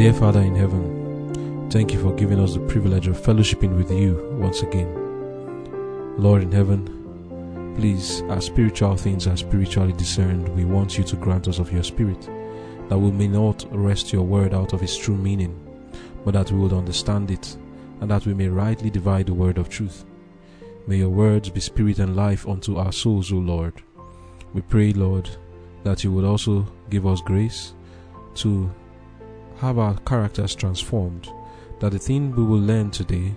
Dear Father in heaven, thank you for giving us the privilege of fellowshipping with you once again. Lord in heaven, please, as spiritual things are spiritually discerned, we want you to grant us of your spirit, that we may not wrest your word out of its true meaning, but that we would understand it, and that we may rightly divide the word of truth. May your words be spirit and life unto our souls, O Lord. We pray, Lord, that you would also give us grace to have our characters transformed, that the thing we will learn today,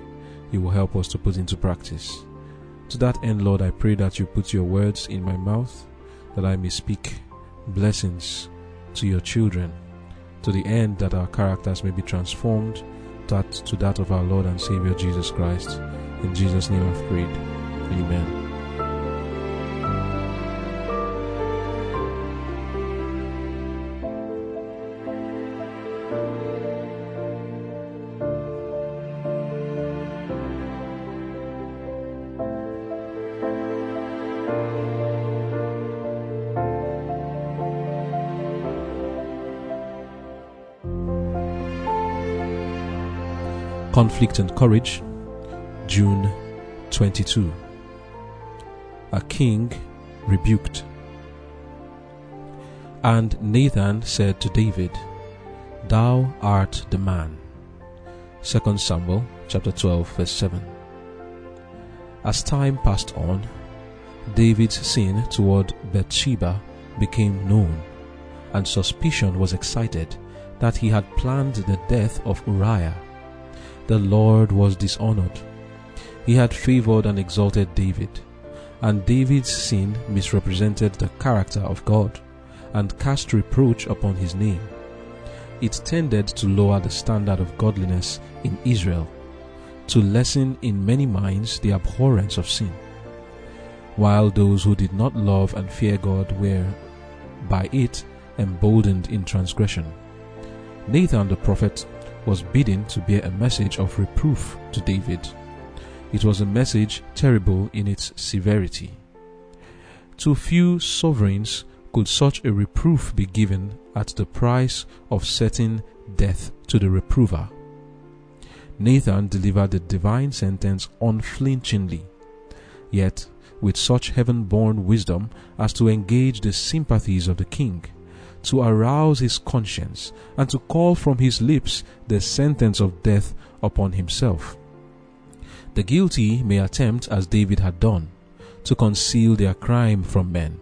you will help us to put into practice. To that end, Lord, I pray that you put your words in my mouth, that I may speak blessings to your children, to the end that our characters may be transformed that to that of our Lord and Savior Jesus Christ. In Jesus' name I've prayed. Amen. Conflict and Courage, June 22. A king rebuked. And Nathan said to David, Thou art the man. 2 Samuel chapter 12 verse 7. As time passed on, David's sin toward Bathsheba became known, and suspicion was excited that he had planned the death of Uriah the Lord was dishonored. He had favored and exalted David, and David's sin misrepresented the character of God and cast reproach upon his name. It tended to lower the standard of godliness in Israel, to lessen in many minds the abhorrence of sin. While those who did not love and fear God were, by it, emboldened in transgression. Nathan the prophet was bidden to bear a message of reproof to David. It was a message terrible in its severity. To few sovereigns could such a reproof be given at the price of setting death to the reprover. Nathan delivered the divine sentence unflinchingly, yet with such heaven born wisdom as to engage the sympathies of the king to arouse his conscience and to call from his lips the sentence of death upon himself. The guilty may attempt, as David had done, to conceal their crime from men.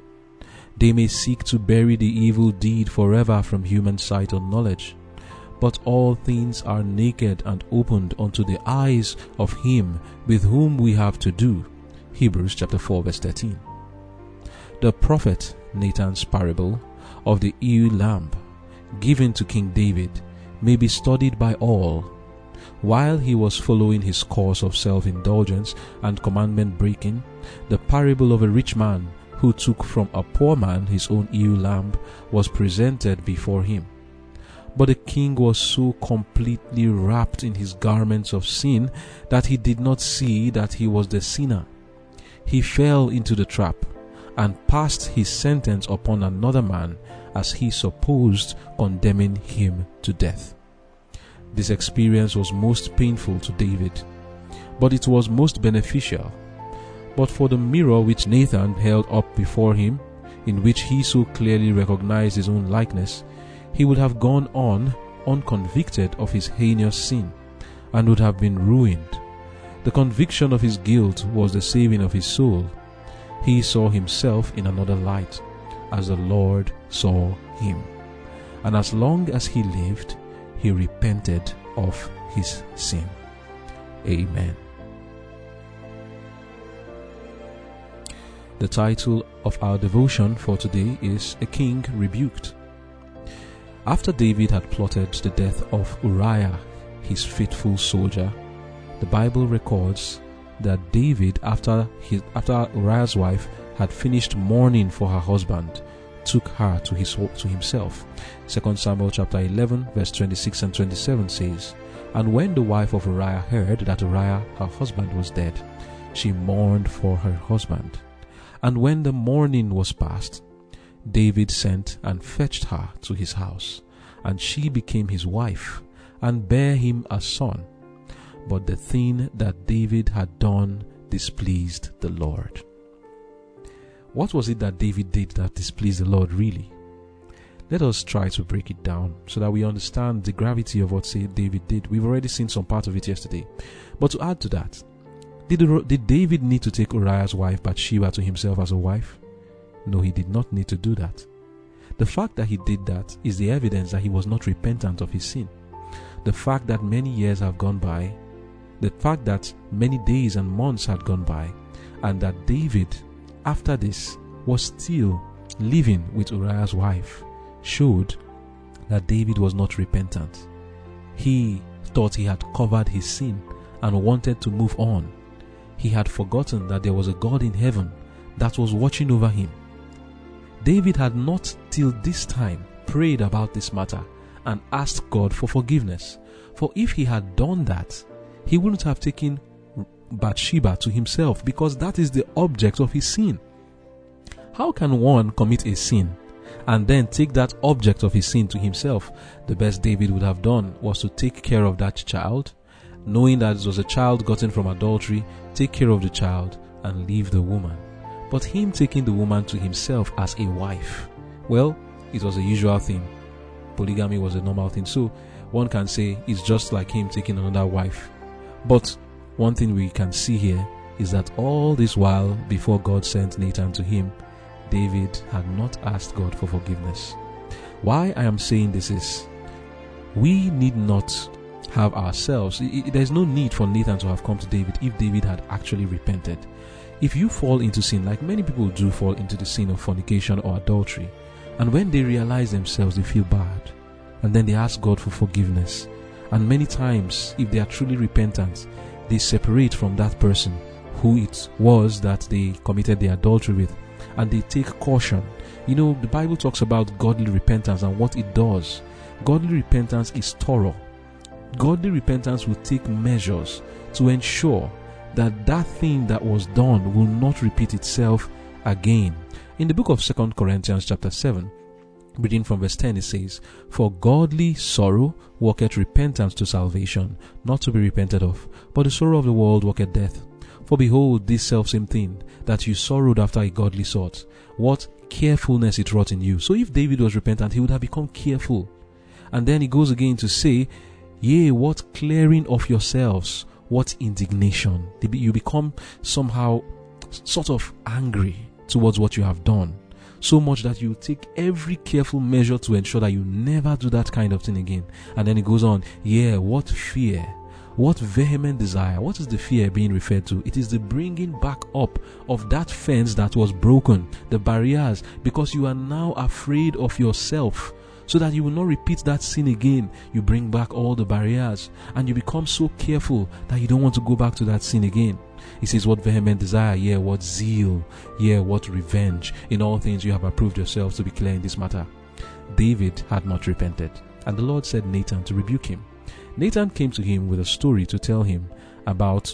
They may seek to bury the evil deed forever from human sight or knowledge. But all things are naked and opened unto the eyes of him with whom we have to do. Hebrews chapter 4 verse 13. The prophet Nathan's parable of the ewe lamb given to King David may be studied by all. While he was following his course of self indulgence and commandment breaking, the parable of a rich man who took from a poor man his own ewe lamb was presented before him. But the king was so completely wrapped in his garments of sin that he did not see that he was the sinner. He fell into the trap and passed his sentence upon another man as he supposed, condemning him to death. This experience was most painful to David, but it was most beneficial. But for the mirror which Nathan held up before him, in which he so clearly recognized his own likeness, he would have gone on unconvicted of his heinous sin and would have been ruined. The conviction of his guilt was the saving of his soul. He saw himself in another light as the Lord saw him. And as long as he lived, he repented of his sin. Amen. The title of our devotion for today is A King Rebuked. After David had plotted the death of Uriah, his faithful soldier, the Bible records that David, after, his, after Uriah's wife had finished mourning for her husband, took her to his to himself. 2 Samuel chapter 11 verse 26 and 27 says, And when the wife of Uriah heard that Uriah her husband was dead, she mourned for her husband. And when the mourning was past, David sent and fetched her to his house, and she became his wife, and bare him a son. But the thing that David had done displeased the Lord. What was it that David did that displeased the Lord really? Let us try to break it down so that we understand the gravity of what David did. We've already seen some part of it yesterday. But to add to that, did, did David need to take Uriah's wife Bathsheba to himself as a wife? No, he did not need to do that. The fact that he did that is the evidence that he was not repentant of his sin. The fact that many years have gone by, the fact that many days and months had gone by, and that David, after this, was still living with Uriah's wife showed that David was not repentant. He thought he had covered his sin and wanted to move on. He had forgotten that there was a God in heaven that was watching over him. David had not till this time prayed about this matter and asked God for forgiveness. For if he had done that, he wouldn't have taken Bathsheba to himself because that is the object of his sin. How can one commit a sin and then take that object of his sin to himself. The best David would have done was to take care of that child, knowing that it was a child gotten from adultery, take care of the child and leave the woman. But him taking the woman to himself as a wife, well, it was a usual thing. Polygamy was a normal thing. So one can say it's just like him taking another wife. But one thing we can see here is that all this while before God sent Nathan to him, David had not asked God for forgiveness. Why I am saying this is we need not have ourselves. There's no need for Nathan to have come to David if David had actually repented. If you fall into sin, like many people do fall into the sin of fornication or adultery, and when they realize themselves, they feel bad, and then they ask God for forgiveness. And many times, if they are truly repentant, they separate from that person who it was that they committed the adultery with and they take caution. You know, the Bible talks about godly repentance and what it does. Godly repentance is thorough. Godly repentance will take measures to ensure that that thing that was done will not repeat itself again. In the book of Second Corinthians chapter 7, reading from verse 10 it says, For godly sorrow worketh repentance to salvation, not to be repented of, but the sorrow of the world worketh death. For behold, this selfsame thing that you sorrowed after a godly sort, what carefulness it wrought in you. So if David was repentant, he would have become careful. And then he goes again to say, Yea, what clearing of yourselves, what indignation. You become somehow sort of angry towards what you have done. So much that you take every careful measure to ensure that you never do that kind of thing again. And then he goes on, Yeah, what fear what vehement desire? What is the fear being referred to? It is the bringing back up of that fence that was broken, the barriers, because you are now afraid of yourself. So that you will not repeat that sin again, you bring back all the barriers and you become so careful that you don't want to go back to that sin again. He says, What vehement desire, yeah, what zeal, yeah, what revenge. In all things you have approved yourselves to be clear in this matter. David had not repented, and the Lord said Nathan to rebuke him. Nathan came to him with a story to tell him about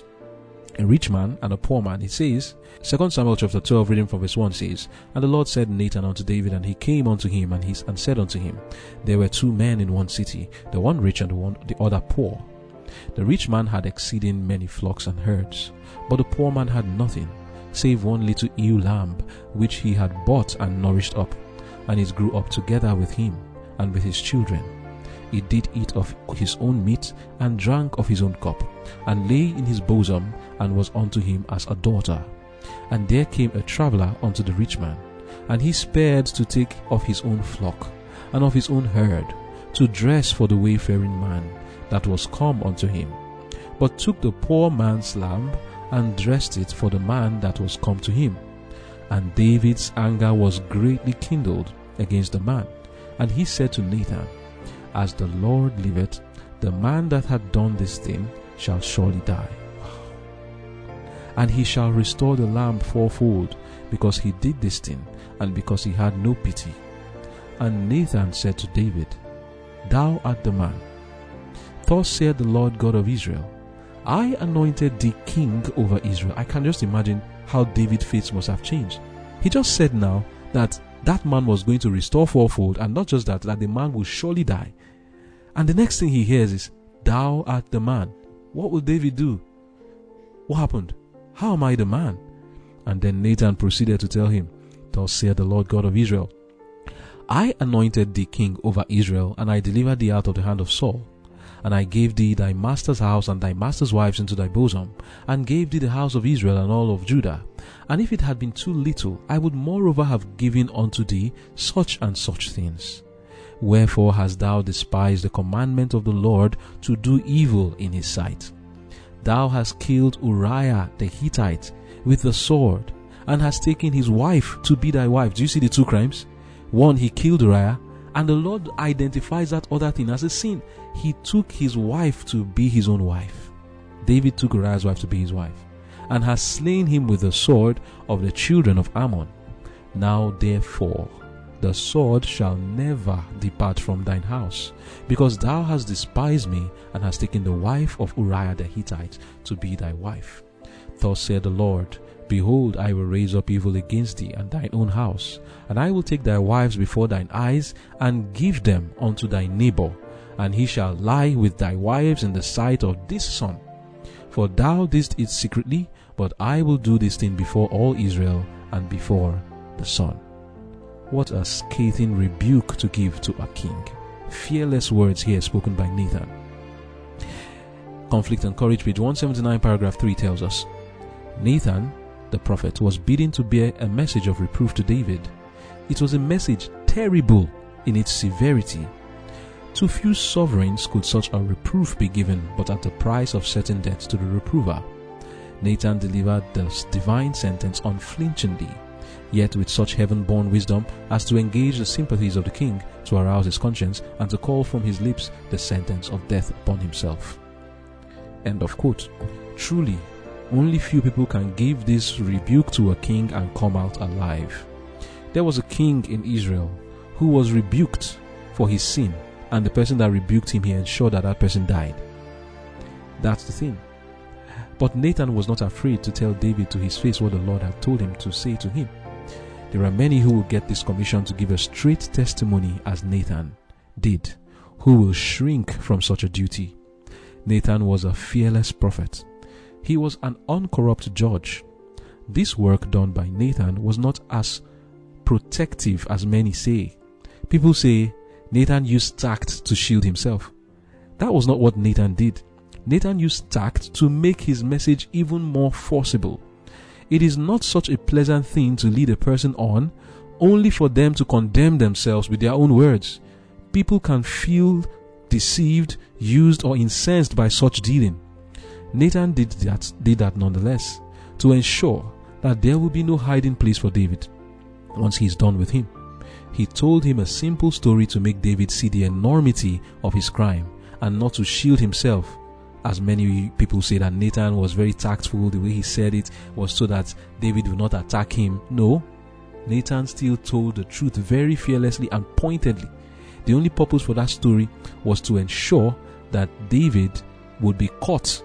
a rich man and a poor man. He says, 2 Samuel chapter 12, reading from verse 1 says, And the Lord said Nathan unto David, and he came unto him, and he and said unto him, There were two men in one city, the one rich and the one the other poor. The rich man had exceeding many flocks and herds, but the poor man had nothing, save one little ewe lamb, which he had bought and nourished up, and it grew up together with him and with his children he did eat of his own meat and drank of his own cup, and lay in his bosom, and was unto him as a daughter. And there came a traveller unto the rich man, and he spared to take of his own flock, and of his own herd, to dress for the wayfaring man that was come unto him, but took the poor man's lamb, and dressed it for the man that was come to him. And David's anger was greatly kindled against the man, and he said to Nathan, as the Lord liveth, the man that hath done this thing shall surely die. And he shall restore the lamb fourfold, because he did this thing, and because he had no pity. And Nathan said to David, Thou art the man. Thus saith the Lord God of Israel, I anointed thee king over Israel. I can just imagine how David's face must have changed. He just said now that that man was going to restore fourfold, and not just that, that the man will surely die. And the next thing he hears is, Thou art the man. What will David do? What happened? How am I the man? And then Nathan proceeded to tell him, Thus saith the Lord God of Israel, I anointed thee king over Israel, and I delivered thee out of the hand of Saul. And I gave thee thy master's house and thy master's wives into thy bosom, and gave thee the house of Israel and all of Judah. And if it had been too little, I would moreover have given unto thee such and such things. Wherefore hast thou despised the commandment of the Lord to do evil in his sight? Thou hast killed Uriah the Hittite with the sword, and hast taken his wife to be thy wife. Do you see the two crimes? One, he killed Uriah, and the Lord identifies that other thing as a sin. He took his wife to be his own wife. David took Uriah's wife to be his wife, and has slain him with the sword of the children of Ammon. Now therefore, the sword shall never depart from thine house, because thou hast despised me, and hast taken the wife of Uriah the Hittite to be thy wife. Thus said the Lord, Behold, I will raise up evil against thee and thine own house, and I will take thy wives before thine eyes, and give them unto thy neighbor, and he shall lie with thy wives in the sight of this sun. For thou didst it secretly, but I will do this thing before all Israel and before the sun. What a scathing rebuke to give to a king. Fearless words here spoken by Nathan. Conflict and Courage, page 179, paragraph 3 tells us Nathan, the prophet, was bidden to bear a message of reproof to David. It was a message terrible in its severity. To few sovereigns could such a reproof be given, but at the price of certain death to the reprover. Nathan delivered the divine sentence unflinchingly yet with such heaven born wisdom as to engage the sympathies of the king, to arouse his conscience, and to call from his lips the sentence of death upon himself. End of quote. Truly, only few people can give this rebuke to a king and come out alive. There was a king in Israel who was rebuked for his sin, and the person that rebuked him, he ensured that that person died. That's the thing. But Nathan was not afraid to tell David to his face what the Lord had told him to say to him. There are many who will get this commission to give a straight testimony as Nathan did, who will shrink from such a duty. Nathan was a fearless prophet. He was an uncorrupt judge. This work done by Nathan was not as protective as many say. People say Nathan used tact to shield himself. That was not what Nathan did. Nathan used tact to make his message even more forcible. It is not such a pleasant thing to lead a person on only for them to condemn themselves with their own words. People can feel deceived, used, or incensed by such dealing. Nathan did that, did that nonetheless to ensure that there will be no hiding place for David once he is done with him. He told him a simple story to make David see the enormity of his crime and not to shield himself as many people say that Nathan was very tactful, the way he said it was so that David would not attack him. No, Nathan still told the truth very fearlessly and pointedly. The only purpose for that story was to ensure that David would be caught.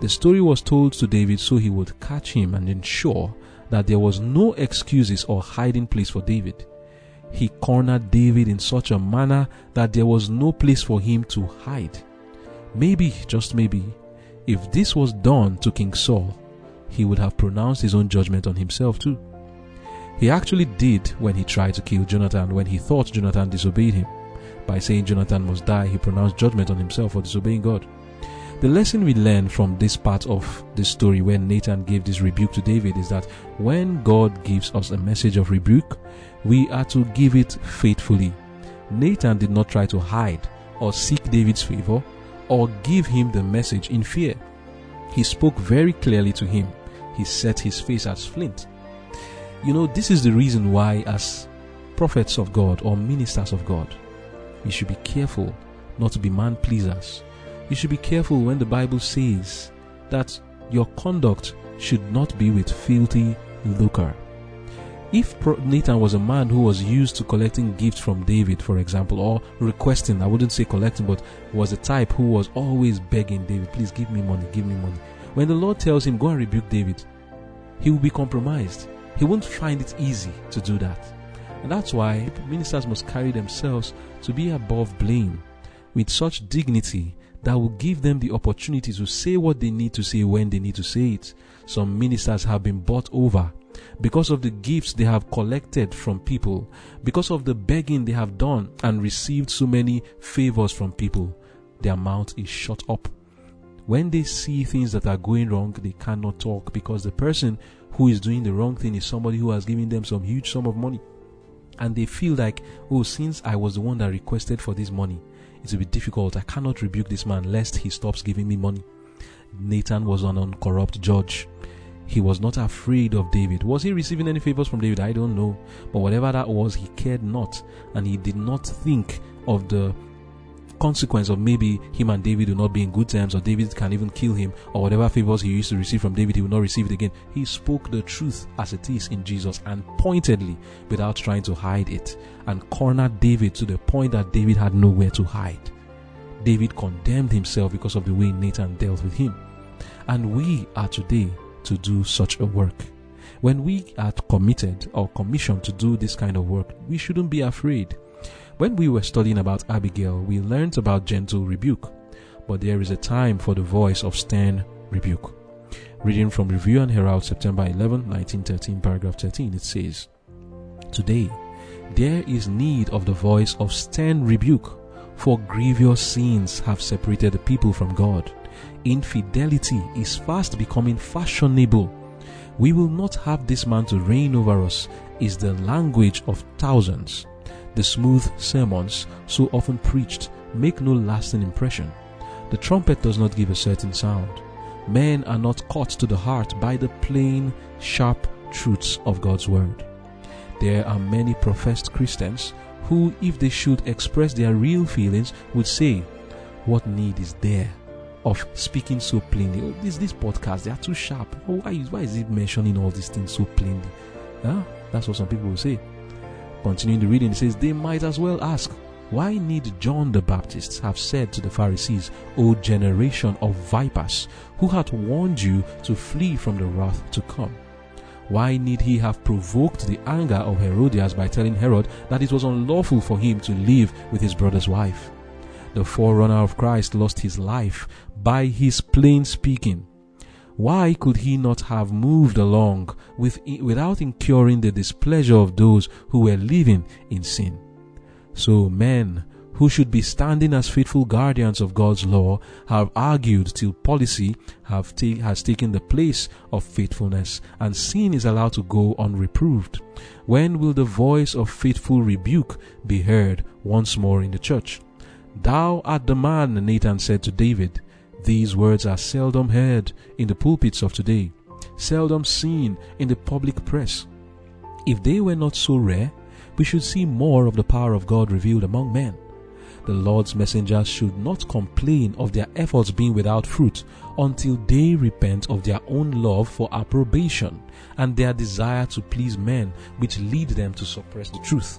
The story was told to David so he would catch him and ensure that there was no excuses or hiding place for David. He cornered David in such a manner that there was no place for him to hide. Maybe, just maybe, if this was done to King Saul, he would have pronounced his own judgment on himself too. He actually did when he tried to kill Jonathan when he thought Jonathan disobeyed him. By saying Jonathan must die, he pronounced judgment on himself for disobeying God. The lesson we learn from this part of the story when Nathan gave this rebuke to David is that when God gives us a message of rebuke, we are to give it faithfully. Nathan did not try to hide or seek David's favor or give him the message in fear. He spoke very clearly to him. He set his face as flint. You know, this is the reason why, as prophets of God or ministers of God, we should be careful not to be man pleasers. You should be careful when the Bible says that your conduct should not be with filthy lucre. If Nathan was a man who was used to collecting gifts from David, for example, or requesting, I wouldn't say collecting, but was a type who was always begging David, please give me money, give me money. When the Lord tells him, go and rebuke David, he will be compromised. He won't find it easy to do that. And that's why ministers must carry themselves to be above blame with such dignity that will give them the opportunity to say what they need to say when they need to say it. Some ministers have been bought over because of the gifts they have collected from people, because of the begging they have done and received so many favors from people. Their mouth is shut up. When they see things that are going wrong, they cannot talk because the person who is doing the wrong thing is somebody who has given them some huge sum of money. And they feel like, oh, since I was the one that requested for this money, it will be difficult. I cannot rebuke this man lest he stops giving me money. Nathan was an uncorrupt judge. He was not afraid of David. Was he receiving any favors from David? I don't know. But whatever that was, he cared not. And he did not think of the consequence of maybe him and David will not be in good terms, or David can even kill him, or whatever favors he used to receive from David, he will not receive it again. He spoke the truth as it is in Jesus and pointedly without trying to hide it, and cornered David to the point that David had nowhere to hide. David condemned himself because of the way Nathan dealt with him. And we are today to do such a work. When we are committed or commissioned to do this kind of work, we shouldn't be afraid. When we were studying about Abigail, we learned about gentle rebuke, but there is a time for the voice of stern rebuke. Reading from Review and Herald, September 11, 1913, paragraph 13, it says, Today, there is need of the voice of stern rebuke, for grievous sins have separated the people from God. Infidelity is fast becoming fashionable. We will not have this man to reign over us, is the language of thousands. The smooth sermons, so often preached, make no lasting impression. The trumpet does not give a certain sound. Men are not caught to the heart by the plain, sharp truths of God's word. There are many professed Christians who, if they should express their real feelings, would say, What need is there of speaking so plainly? Oh, this this podcast, they are too sharp. Oh, why, is, why is it mentioning all these things so plainly? Huh? That's what some people will say. Continuing the reading, it says, They might as well ask, Why need John the Baptist have said to the Pharisees, O generation of vipers, who hath warned you to flee from the wrath to come? Why need he have provoked the anger of Herodias by telling Herod that it was unlawful for him to live with his brother's wife? The forerunner of Christ lost his life by his plain speaking. Why could he not have moved along with, without incurring the displeasure of those who were living in sin? So men who should be standing as faithful guardians of God's law have argued till policy ta- has taken the place of faithfulness and sin is allowed to go unreproved. When will the voice of faithful rebuke be heard once more in the church? Thou art the man, Nathan said to David. These words are seldom heard in the pulpits of today, seldom seen in the public press. If they were not so rare, we should see more of the power of God revealed among men. The Lord's messengers should not complain of their efforts being without fruit until they repent of their own love for approbation and their desire to please men, which lead them to suppress the truth.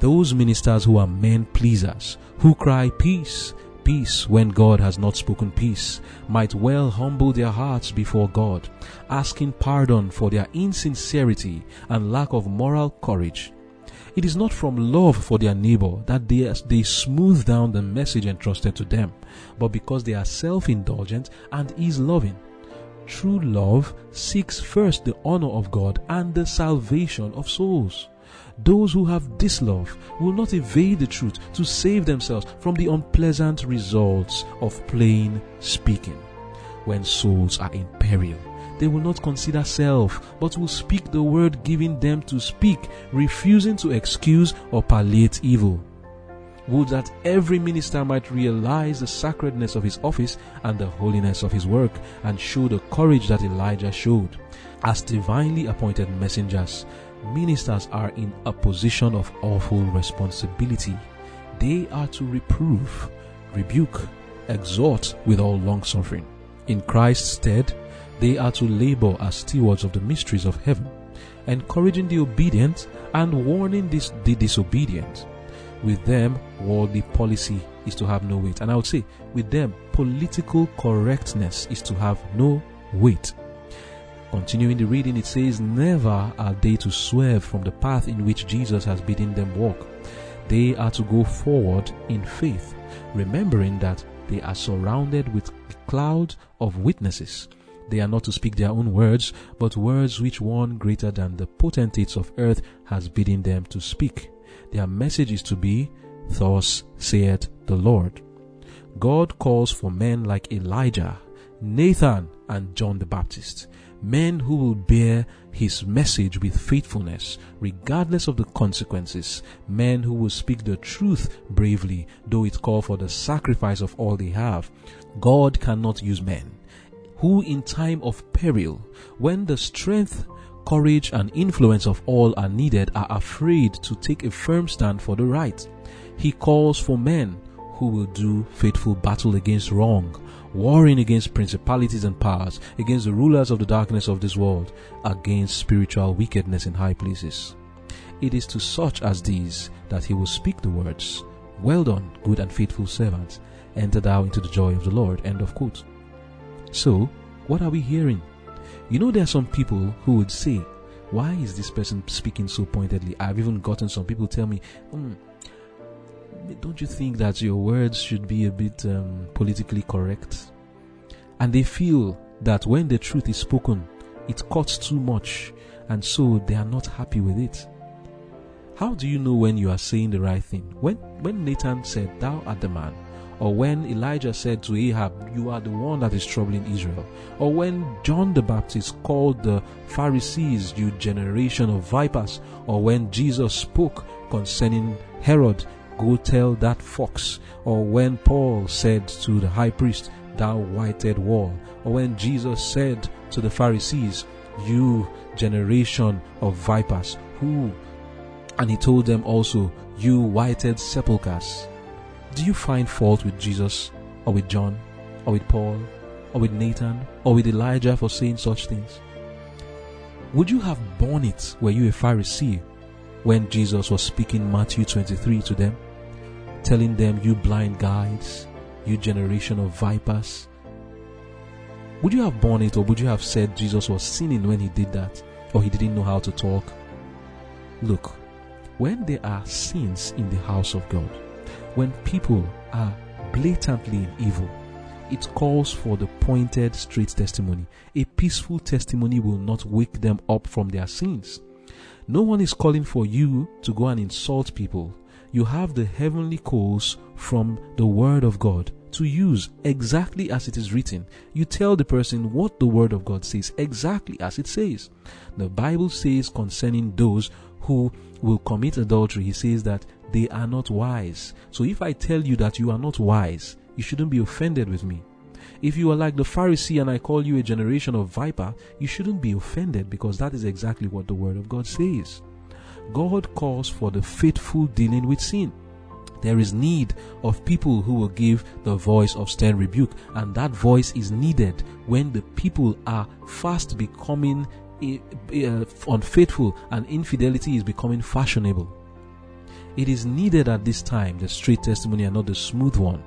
Those ministers who are men pleasers, who cry peace, peace when God has not spoken peace, might well humble their hearts before God, asking pardon for their insincerity and lack of moral courage. It is not from love for their neighbor that they, they smooth down the message entrusted to them, but because they are self indulgent and ease loving. True love seeks first the honor of God and the salvation of souls. Those who have this love will not evade the truth to save themselves from the unpleasant results of plain speaking. When souls are in peril, they will not consider self, but will speak the word given them to speak, refusing to excuse or palliate evil. Would that every minister might realize the sacredness of his office and the holiness of his work, and show the courage that Elijah showed. As divinely appointed messengers, ministers are in a position of awful responsibility. They are to reprove, rebuke, exhort with all long suffering. In Christ's stead, they are to labor as stewards of the mysteries of heaven, encouraging the obedient and warning this, the disobedient. With them, worldly policy is to have no weight. And I would say, with them, political correctness is to have no weight. Continuing the reading, it says, Never are they to swerve from the path in which Jesus has bidden them walk. They are to go forward in faith, remembering that they are surrounded with a cloud of witnesses. They are not to speak their own words, but words which one greater than the potentates of earth has bidden them to speak. Their message is to be, Thus saith the Lord. God calls for men like Elijah, Nathan, and John the Baptist men who will bear his message with faithfulness, regardless of the consequences, men who will speak the truth bravely, though it call for the sacrifice of all they have. God cannot use men who in time of peril, when the strength, courage, and influence of all are needed, are afraid to take a firm stand for the right. He calls for men who will do faithful battle against wrong, warring against principalities and powers, against the rulers of the darkness of this world, against spiritual wickedness in high places. It is to such as these that he will speak the words, Well done, good and faithful servant, enter thou into the joy of the Lord. End of quote. So, what are we hearing? You know, there are some people who would say, Why is this person speaking so pointedly? I've even gotten some people tell me, mm, don't you think that your words should be a bit um, politically correct? And they feel that when the truth is spoken, it cuts too much, and so they are not happy with it. How do you know when you are saying the right thing? When when Nathan said, "Thou art the man," or when Elijah said to Ahab, "You are the one that is troubling Israel," or when John the Baptist called the Pharisees, "You generation of vipers," or when Jesus spoke concerning Herod Go tell that fox. Or when Paul said to the high priest, Thou whited wall. Or when Jesus said to the Pharisees, You generation of vipers, who? And he told them also, You whited sepulchres. Do you find fault with Jesus, or with John, or with Paul, or with Nathan, or with Elijah for saying such things? Would you have borne it were you a Pharisee when Jesus was speaking Matthew 23 to them? Telling them, You blind guides, you generation of vipers? Would you have borne it, or would you have said Jesus was sinning when he did that, or he didn't know how to talk? Look, when there are sins in the house of God, when people are blatantly in evil, it calls for the pointed, straight testimony. A peaceful testimony will not wake them up from their sins. No one is calling for you to go and insult people you have the heavenly codes from the Word of God to use exactly as it is written. You tell the person what the Word of God says exactly as it says. The Bible says concerning those who will commit adultery, He says that they are not wise. So if I tell you that you are not wise, you shouldn't be offended with me. If you are like the Pharisee and I call you a generation of viper, you shouldn't be offended because that is exactly what the Word of God says. God calls for the faithful dealing with sin. There is need of people who will give the voice of stern rebuke, and that voice is needed when the people are fast becoming uh, unfaithful and infidelity is becoming fashionable. It is needed at this time, the straight testimony and not the smooth one.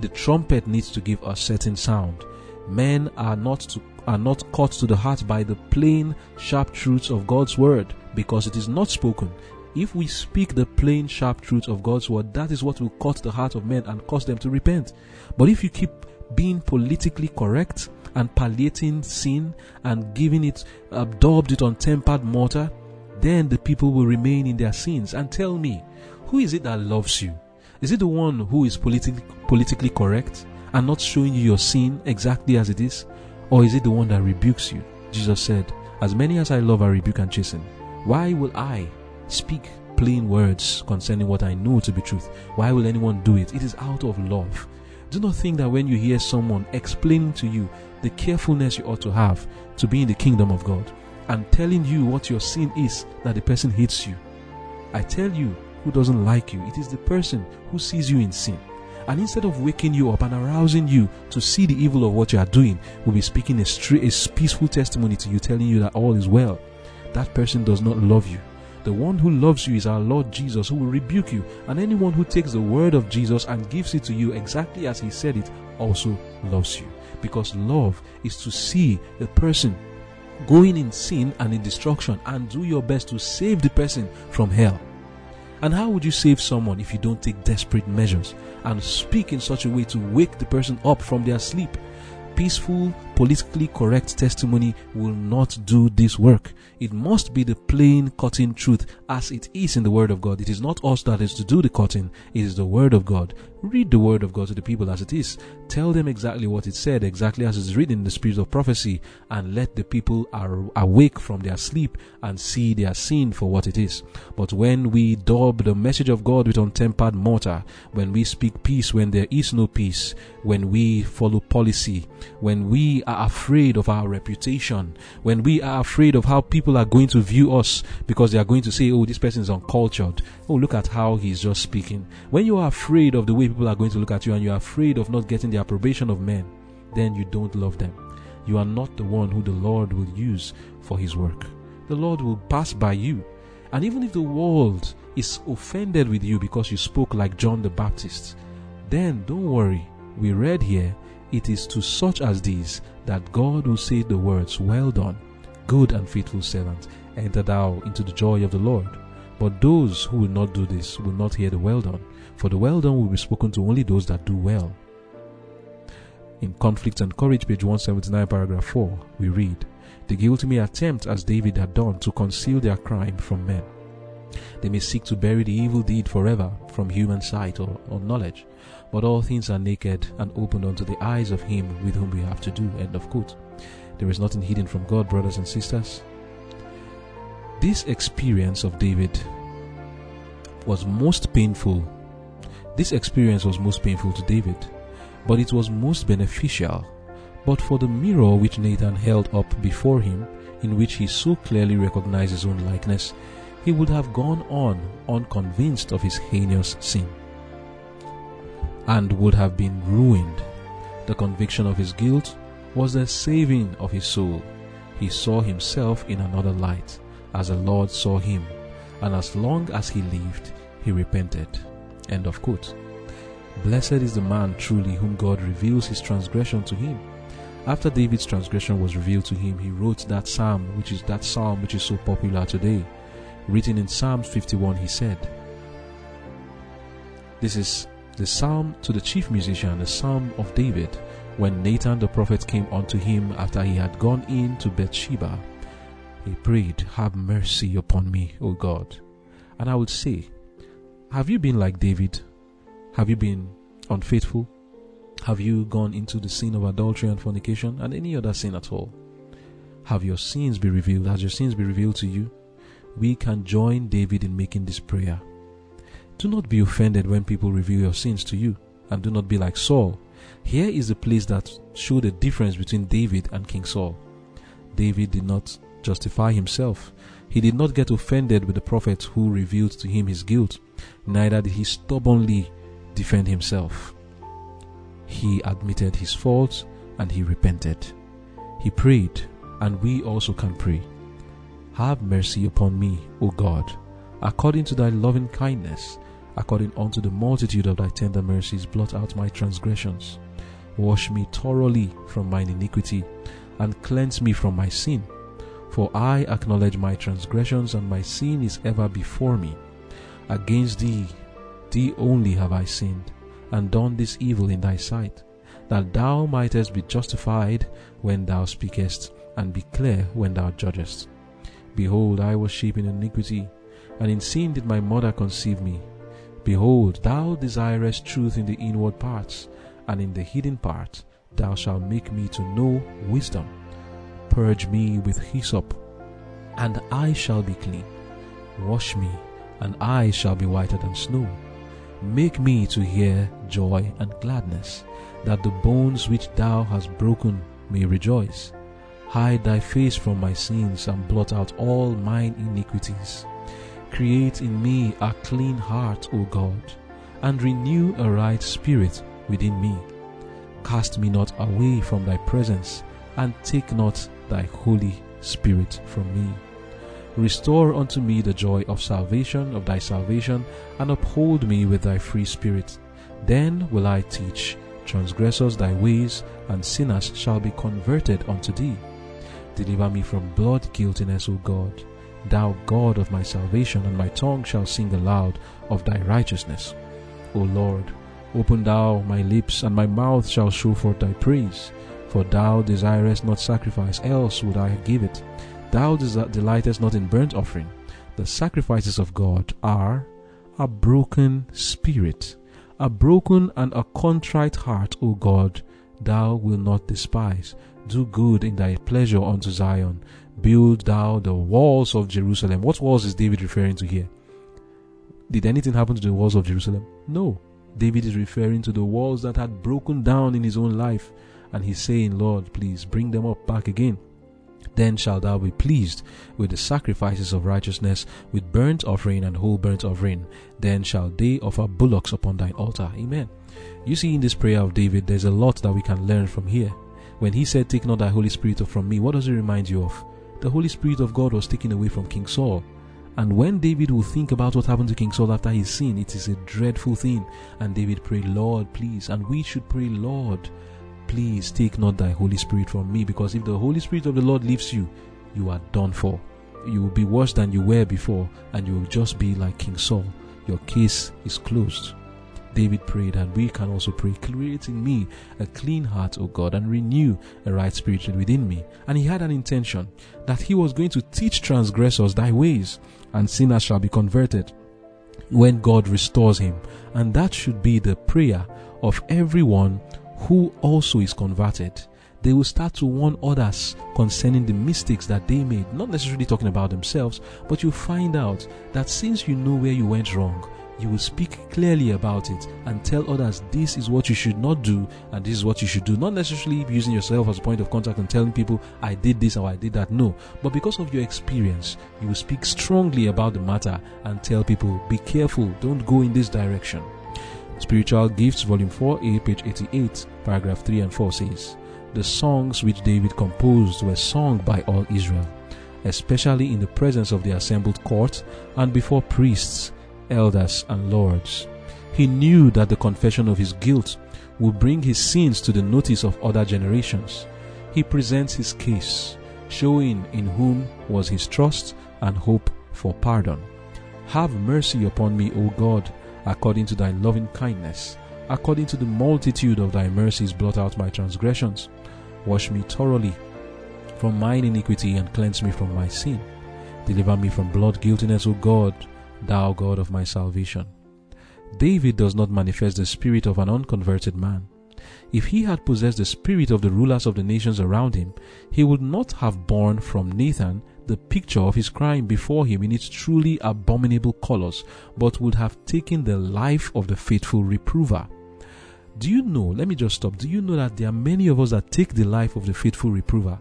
The trumpet needs to give a certain sound. Men are not to, are not caught to the heart by the plain, sharp truths of God's word because it is not spoken. If we speak the plain, sharp truth of God's word, that is what will cut the heart of men and cause them to repent. But if you keep being politically correct and palliating sin and giving it, uh, absorbed it on tempered mortar, then the people will remain in their sins. And tell me, who is it that loves you? Is it the one who is politically politically correct and not showing you your sin exactly as it is? Or is it the one that rebukes you? Jesus said, As many as I love, I rebuke and chasten. Why will I speak plain words concerning what I know to be truth? Why will anyone do it? It is out of love. Do not think that when you hear someone explaining to you the carefulness you ought to have to be in the kingdom of God and telling you what your sin is, that the person hates you. I tell you, who doesn't like you, it is the person who sees you in sin. And instead of waking you up and arousing you to see the evil of what you are doing, will be speaking a, a peaceful testimony to you, telling you that all is well that person does not love you. The one who loves you is our Lord Jesus, who will rebuke you. And anyone who takes the word of Jesus and gives it to you exactly as he said it also loves you. Because love is to see the person going in sin and in destruction and do your best to save the person from hell. And how would you save someone if you don't take desperate measures and speak in such a way to wake the person up from their sleep? peaceful, politically correct testimony will not do this work. It must be the plain cutting truth as it is in the Word of God. It is not us that is to do the cutting, it is the Word of God. Read the Word of God to the people as it is. Tell them exactly what it said, exactly as it is written in the spirit of prophecy, and let the people are awake from their sleep and see their sin for what it is. But when we daub the message of God with untempered mortar, when we speak peace when there is no peace, when we follow policy, when we are afraid of our reputation, when we are afraid of how people are going to view us because they are going to say, oh, this person is uncultured. Oh, look at how he's just speaking. When you are afraid of the way people are going to look at you and you are afraid of not getting the approbation of men, then you don't love them. You are not the one who the Lord will use for his work. The Lord will pass by you. And even if the world is offended with you because you spoke like John the Baptist, then don't worry. We read here, it is to such as these that God will say the words, Well done, good and faithful servant, enter thou into the joy of the Lord. But those who will not do this will not hear the well done, for the well done will be spoken to only those that do well. In Conflict and Courage, page 179, paragraph 4, we read, The guilty may attempt, as David had done, to conceal their crime from men. They may seek to bury the evil deed forever from human sight or, or knowledge, but all things are naked and opened unto the eyes of him with whom we have to do. End of quote. There is nothing hidden from God, brothers and sisters. This experience of David was most painful. This experience was most painful to David, but it was most beneficial. But for the mirror which Nathan held up before him, in which he so clearly recognized his own likeness, he would have gone on unconvinced of his heinous sin and would have been ruined. The conviction of his guilt was the saving of his soul. He saw himself in another light, as the Lord saw him, and as long as he lived, he repented. End of quote. Blessed is the man truly whom God reveals his transgression to him. After David's transgression was revealed to him, he wrote that psalm, which is that psalm which is so popular today. Written in Psalms 51, he said, This is the psalm to the chief musician, the psalm of David, when Nathan the prophet came unto him after he had gone in to Bathsheba. He prayed, Have mercy upon me, O God. And I would say, Have you been like David? Have you been unfaithful? Have you gone into the sin of adultery and fornication and any other sin at all? Have your sins been revealed? Has your sins been revealed to you? we can join David in making this prayer. Do not be offended when people reveal your sins to you, and do not be like Saul. Here is the place that showed the difference between David and King Saul. David did not justify himself. He did not get offended with the prophet who revealed to him his guilt, neither did he stubbornly defend himself. He admitted his faults and he repented. He prayed, and we also can pray. Have mercy upon me, O God, according to thy loving kindness, according unto the multitude of thy tender mercies, blot out my transgressions. Wash me thoroughly from mine iniquity, and cleanse me from my sin. For I acknowledge my transgressions, and my sin is ever before me. Against thee, thee only have I sinned, and done this evil in thy sight, that thou mightest be justified when thou speakest, and be clear when thou judgest. Behold, I was shapen in iniquity, and in sin did my mother conceive me. Behold, thou desirest truth in the inward parts, and in the hidden part thou shalt make me to know wisdom. Purge me with hyssop, and I shall be clean. Wash me, and I shall be whiter than snow. Make me to hear joy and gladness, that the bones which thou hast broken may rejoice. Hide thy face from my sins and blot out all mine iniquities. Create in me a clean heart, O God, and renew a right spirit within me. Cast me not away from thy presence, and take not thy Holy Spirit from me. Restore unto me the joy of salvation, of thy salvation, and uphold me with thy free spirit. Then will I teach transgressors thy ways, and sinners shall be converted unto thee. Deliver me from blood guiltiness, O God. Thou God of my salvation, and my tongue shall sing aloud of thy righteousness. O Lord, open thou my lips, and my mouth shall show forth thy praise. For thou desirest not sacrifice, else would I give it. Thou delightest not in burnt offering. The sacrifices of God are a broken spirit, a broken and a contrite heart, O God, thou wilt not despise. Do good in thy pleasure unto Zion. Build thou the walls of Jerusalem. What walls is David referring to here? Did anything happen to the walls of Jerusalem? No. David is referring to the walls that had broken down in his own life. And he's saying, Lord, please bring them up back again. Then shalt thou be pleased with the sacrifices of righteousness, with burnt offering and whole burnt offering. Then shall they offer bullocks upon thine altar. Amen. You see, in this prayer of David, there's a lot that we can learn from here. When he said, Take not thy Holy Spirit from me, what does it remind you of? The Holy Spirit of God was taken away from King Saul. And when David will think about what happened to King Saul after his sin, it is a dreadful thing. And David prayed, Lord, please. And we should pray, Lord, please take not thy Holy Spirit from me. Because if the Holy Spirit of the Lord leaves you, you are done for. You will be worse than you were before, and you will just be like King Saul. Your case is closed. David prayed, and we can also pray, Create in me a clean heart, O God, and renew a right spirit within me. And he had an intention that he was going to teach transgressors thy ways, and sinners shall be converted when God restores him. And that should be the prayer of everyone who also is converted they will start to warn others concerning the mistakes that they made. Not necessarily talking about themselves, but you find out that since you know where you went wrong, you will speak clearly about it and tell others this is what you should not do and this is what you should do. Not necessarily using yourself as a point of contact and telling people, I did this or I did that. No. But because of your experience, you will speak strongly about the matter and tell people, be careful, don't go in this direction. Spiritual Gifts, Volume 4a, page 88, paragraph 3 and 4 says, The songs which David composed were sung by all Israel, especially in the presence of the assembled court and before priests elders, and lords. He knew that the confession of his guilt would bring his sins to the notice of other generations. He presents his case, showing in whom was his trust and hope for pardon. Have mercy upon me, O God, according to thy loving kindness. According to the multitude of thy mercies, blot out my transgressions. Wash me thoroughly from mine iniquity and cleanse me from my sin. Deliver me from blood guiltiness, O God, thou God of my salvation. David does not manifest the spirit of an unconverted man. If he had possessed the spirit of the rulers of the nations around him, he would not have borne from Nathan the picture of his crime before him in its truly abominable colors, but would have taken the life of the faithful reprover. Do you know, let me just stop, do you know that there are many of us that take the life of the faithful reprover?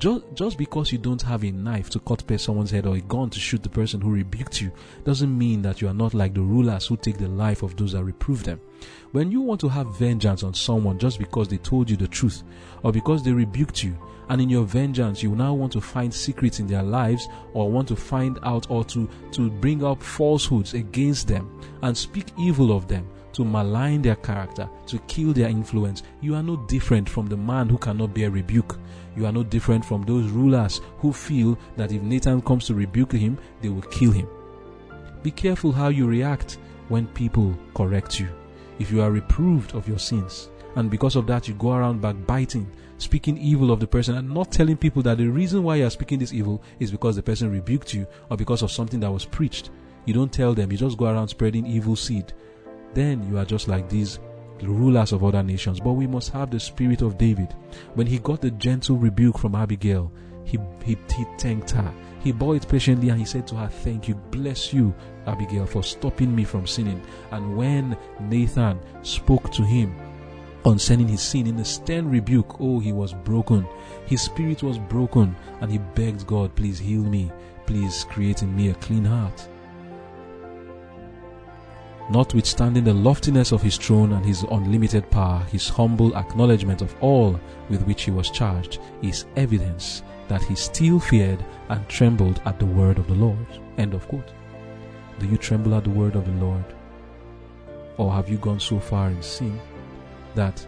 Just, just because you don't have a knife to cut someone's head or a gun to shoot the person who rebuked you doesn't mean that you are not like the rulers who take the life of those that reprove them. When you want to have vengeance on someone just because they told you the truth or because they rebuked you, and in your vengeance you now want to find secrets in their lives or want to find out or to, to bring up falsehoods against them and speak evil of them, to malign their character, to kill their influence, you are no different from the man who cannot bear rebuke. You are no different from those rulers who feel that if Nathan comes to rebuke him, they will kill him. Be careful how you react when people correct you. If you are reproved of your sins, and because of that you go around backbiting, speaking evil of the person, and not telling people that the reason why you are speaking this evil is because the person rebuked you or because of something that was preached. You don't tell them, you just go around spreading evil seed. Then you are just like these rulers of other nations. But we must have the spirit of David. When he got the gentle rebuke from Abigail, he, he, he thanked her. He bore it patiently and he said to her, Thank you, bless you, Abigail, for stopping me from sinning. And when Nathan spoke to him concerning his sin in a stern rebuke, oh, he was broken. His spirit was broken and he begged God, Please heal me. Please create in me a clean heart. Notwithstanding the loftiness of his throne and his unlimited power, his humble acknowledgement of all with which he was charged is evidence that he still feared and trembled at the word of the Lord. End of quote. Do you tremble at the word of the Lord? Or have you gone so far in sin that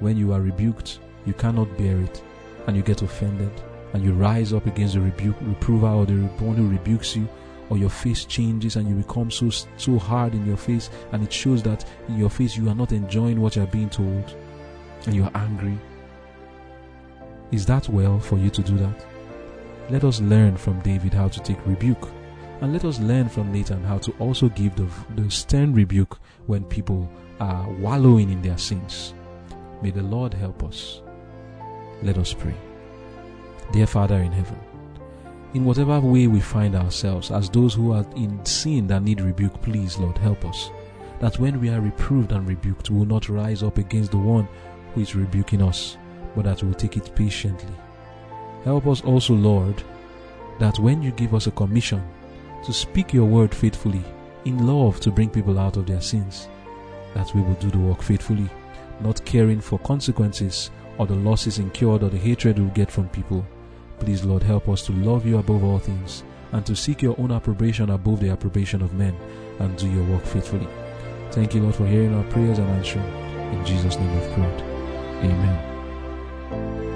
when you are rebuked, you cannot bear it and you get offended and you rise up against the rebuke, reprover or the one who rebukes you, or your face changes and you become so so hard in your face, and it shows that in your face you are not enjoying what you are being told, and you are angry. Is that well for you to do that? Let us learn from David how to take rebuke, and let us learn from Nathan how to also give the, the stern rebuke when people are wallowing in their sins. May the Lord help us. Let us pray. Dear Father in heaven, in whatever way we find ourselves as those who are in sin that need rebuke, please, Lord, help us. That when we are reproved and rebuked, we will not rise up against the one who is rebuking us, but that we will take it patiently. Help us also, Lord, that when you give us a commission to speak your word faithfully, in love to bring people out of their sins, that we will do the work faithfully, not caring for consequences or the losses incurred or the hatred we get from people. Please, Lord, help us to love you above all things and to seek your own approbation above the approbation of men and do your work faithfully. Thank you, Lord, for hearing our prayers and answering. In Jesus' name we've prayed. Amen.